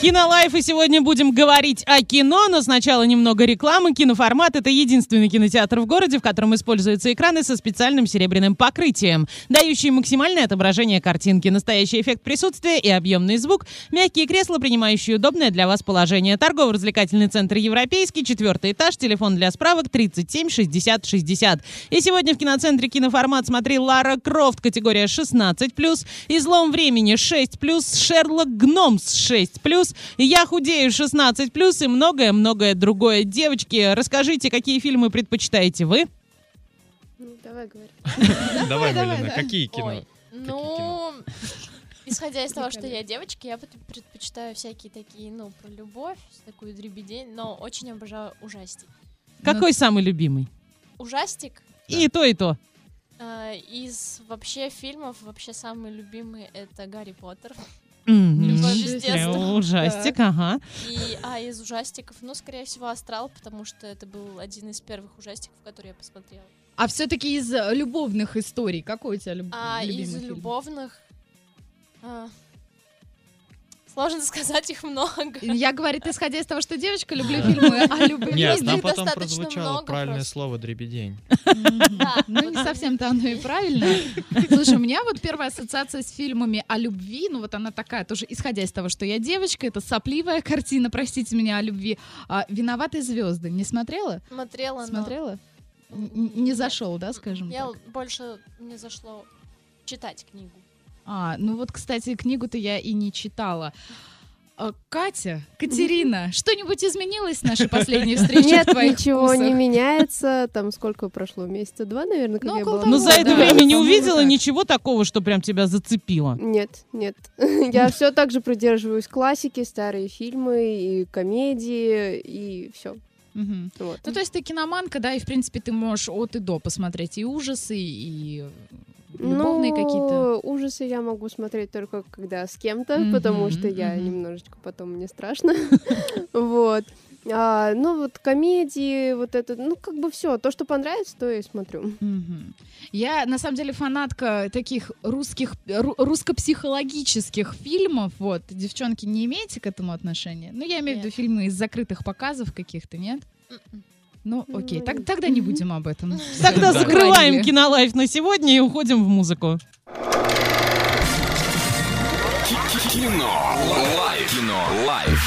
Кинолайф, и сегодня будем говорить о кино, но сначала немного рекламы. Киноформат — это единственный кинотеатр в городе, в котором используются экраны со специальным серебряным покрытием, дающие максимальное отображение картинки, настоящий эффект присутствия и объемный звук, мягкие кресла, принимающие удобное для вас положение. Торгово-развлекательный центр «Европейский», четвертый этаж, телефон для справок 37 60 60. И сегодня в киноцентре «Киноформат» смотри Лара Крофт, категория 16+, «Излом времени» 6+, «Шерлок Гномс» 6+, «Я худею» 16+, и многое-многое другое. Девочки, расскажите, какие фильмы предпочитаете вы? Ну, давай говори. Давай, да. какие кино? Ну, исходя из того, что я девочка, я пред- предпочитаю всякие такие, ну, про любовь, такую дребедень, но очень обожаю ужастик. Какой самый любимый? Ужастик И то, и то. э, из вообще фильмов, вообще самый любимый это Гарри Поттер. С детства. Ужастик, ага. И, а из ужастиков, ну, скорее всего, Астрал, потому что это был один из первых ужастиков, который я посмотрела. А все-таки из э, любовных историй, какой у тебя люб- А любимый из фильм? любовных... а, сложно сказать, их много. Я, говорит, исходя из того, что девочка, люблю фильмы о любви. Нет, Их там потом прозвучало правильное просто. слово «дребедень». Ну, не совсем-то оно и правильно. Слушай, у меня вот первая ассоциация с фильмами о любви, ну вот она такая, тоже исходя из того, что я девочка, это сопливая картина, простите меня, о любви. А, «Виноватые звезды» не смотрела? Смотрела, но Смотрела? Не зашел, да, скажем Я больше не зашло читать книгу. А, ну вот, кстати, книгу-то я и не читала. А, Катя, Катерина, что-нибудь изменилось с нашей последней встречи Нет, в ничего не вкусах? меняется. Там сколько прошло? Месяца два, наверное, как Ну, я была. Но Ну, за это да, время не увидела так. ничего такого, что прям тебя зацепило. Нет, нет. Я все так же придерживаюсь классики, старые фильмы и комедии, и все. Мгм. Вот. Ну, то есть ты киноманка, да, и, в принципе, ты можешь от и до посмотреть и ужасы, и любовные Ну, какие-то. ужасы я могу смотреть только когда с кем-то, Мгм, потому что я мгм. немножечко потом мне страшно. Вот. А, ну вот комедии, вот это, ну как бы все, то, что понравится, то и смотрю. Мгм. Я, на самом деле, фанатка таких русских, ру- русско-психологических фильмов. Вот, девчонки, не имеете к этому отношения? Ну, я имею в виду Нет. фильмы из закрытых показов каких-то, нет? М-м. Ну, окей, так- тогда не будем об этом. Тогда закрываем кинолайф на сегодня и уходим в музыку. Кино. Лайф. Кино. Лайф.